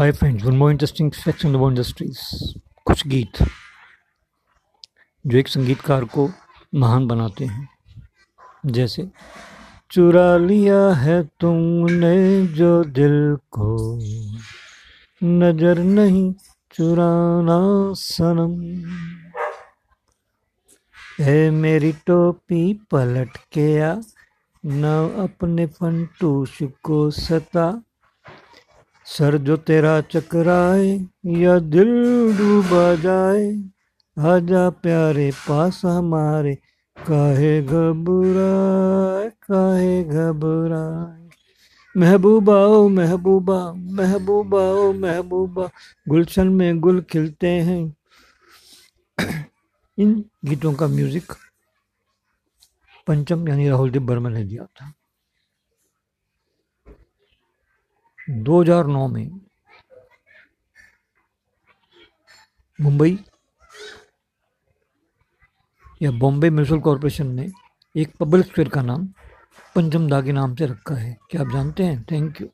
Hi friends one more interesting facts on the world industries कुछ गीत। जो एक संगीतकार को महान बनाते हैं। जैसे, चुरा लिया है तुमने जो दिल को। नज़र नहीं चुराना सनम। है मेरी टोपी पलट के आ। न अपने फंटूश को सता। सर जो तेरा चकराए या दिल डूबा जाए, आजा प्यारे पास हमारे, काहे घबराए काहे घबराए। महबूबा ओ महबूबा महबूबा ओ महबूबा, गुलशन में गुल खिलते हैं। इन गीतों का म्यूज़िक पंचम यानी राहुल देव बर्मन ने दिया था। 2009 में मुंबई या बॉम्बे म्यूनसिपल कॉरपोरेशन ने एक पब्लिक स्क्वेयर का नाम पंचम दा के नाम से रखा है। क्या आप जानते हैं? Thank you.